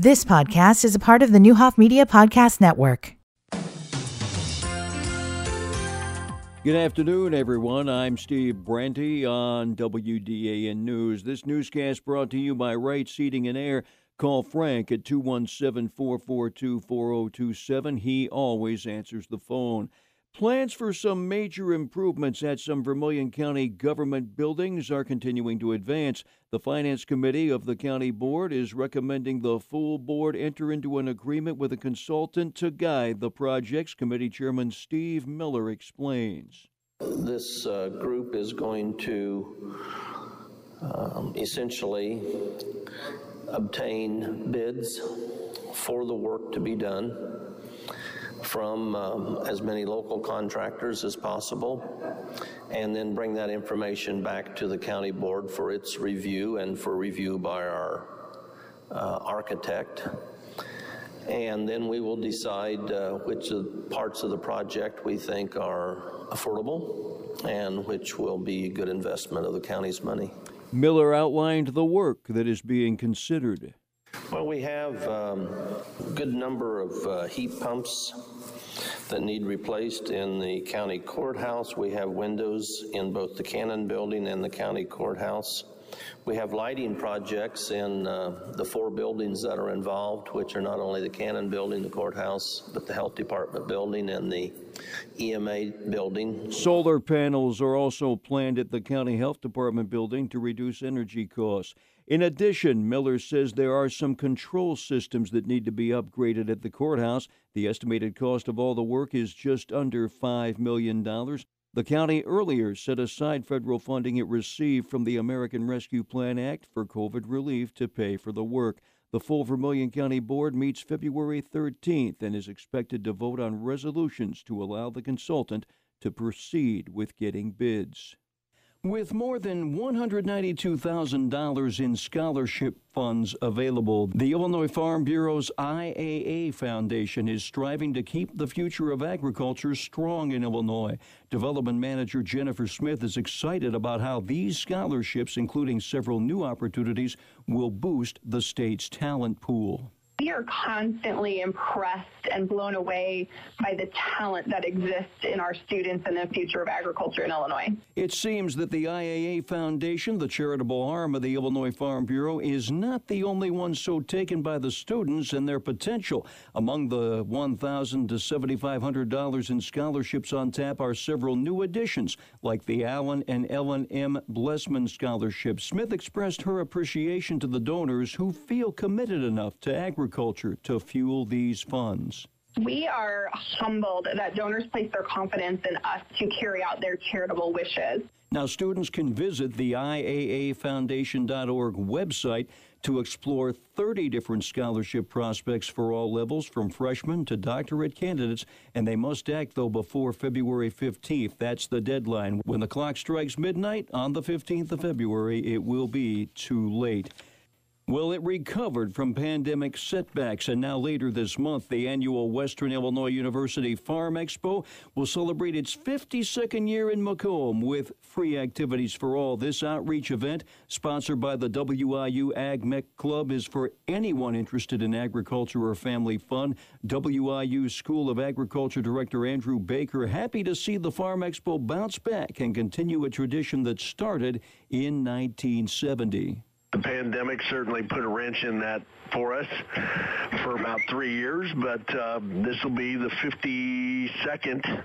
This podcast is a part of the Neuhoff Media Podcast Network. Good afternoon, everyone. I'm Steve Brandy on WDAN News. This newscast brought to you by Right Seating and Air. Call Frank at 217 442 4027. He always answers the phone. Plans for some major improvements at some Vermilion County government buildings are continuing to advance. The Finance Committee of the County Board is recommending the full board enter into an agreement with a consultant to guide the projects. Committee Chairman Steve Miller explains. This uh, group is going to um, essentially obtain bids for the work to be done from um, as many local contractors as possible, and then bring that information back to the county board for its review and for review by our uh, architect. And then we will decide uh, which parts of the project we think are affordable and which will be a good investment of the county's money. Miller outlined the work that is being considered. Well, we have um, a good number of uh, heat pumps that need replaced in the county courthouse. We have windows in both the Cannon building and the county courthouse. We have lighting projects in uh, the four buildings that are involved, which are not only the Cannon building, the courthouse, but the health department building and the EMA building. Solar panels are also planned at the county health department building to reduce energy costs. In addition, Miller says there are some control systems that need to be upgraded at the courthouse. The estimated cost of all the work is just under $5 million. The county earlier set aside federal funding it received from the American Rescue Plan Act for COVID relief to pay for the work. The full Vermilion County Board meets February 13th and is expected to vote on resolutions to allow the consultant to proceed with getting bids. With more than $192,000 in scholarship funds available, the Illinois Farm Bureau's IAA Foundation is striving to keep the future of agriculture strong in Illinois. Development Manager Jennifer Smith is excited about how these scholarships, including several new opportunities, will boost the state's talent pool. We are constantly impressed and blown away by the talent that exists in our students and the future of agriculture in Illinois. It seems that the IAA Foundation, the charitable arm of the Illinois Farm Bureau, is not the only one so taken by the students and their potential. Among the 1,000 to $7,500 in scholarships on tap are several new additions, like the Allen and Ellen M. Blessman Scholarship. Smith expressed her appreciation to the donors who feel committed enough to agriculture agriculture to fuel these funds. We are humbled that donors place their confidence in us to carry out their charitable wishes. Now, students can visit the IAAFoundation.org website to explore 30 different scholarship prospects for all levels, from freshmen to doctorate candidates, and they must act, though, before February 15th. That's the deadline. When the clock strikes midnight on the 15th of February, it will be too late. Well, it recovered from pandemic setbacks, and now later this month, the annual Western Illinois University Farm Expo will celebrate its 52nd year in Macomb with free activities for all. This outreach event, sponsored by the WIU Ag Mech Club, is for anyone interested in agriculture or family fun. WIU School of Agriculture Director Andrew Baker happy to see the Farm Expo bounce back and continue a tradition that started in 1970. The pandemic certainly put a wrench in that for us for about three years, but uh, this will be the 52nd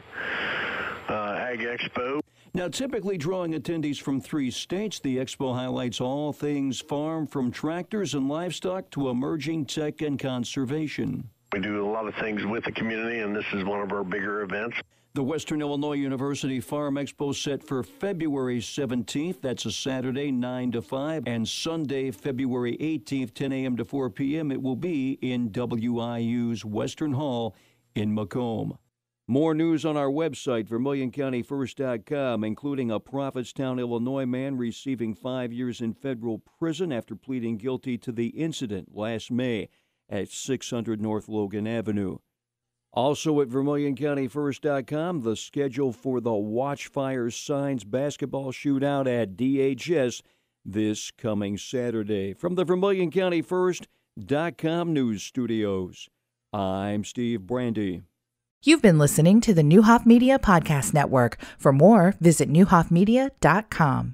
uh, Ag Expo. Now, typically drawing attendees from three states, the expo highlights all things farm from tractors and livestock to emerging tech and conservation. We do a lot of things with the community, and this is one of our bigger events. The Western Illinois University Farm Expo set for February 17th. That's a Saturday, 9 to 5, and Sunday, February 18th, 10 a.m. to 4 p.m. It will be in WIU's Western Hall in Macomb. More news on our website, VermilionCountyFirst.com, including a Prophetstown, Illinois man receiving five years in federal prison after pleading guilty to the incident last May at 600 North Logan Avenue. Also at VermilionCountyFirst.com, the schedule for the Watchfire Signs basketball shootout at DHS this coming Saturday. From the Vermilion County First, news studios. I'm Steve Brandy. You've been listening to the Neuhoff Media Podcast Network. For more, visit neuhoffmedia.com.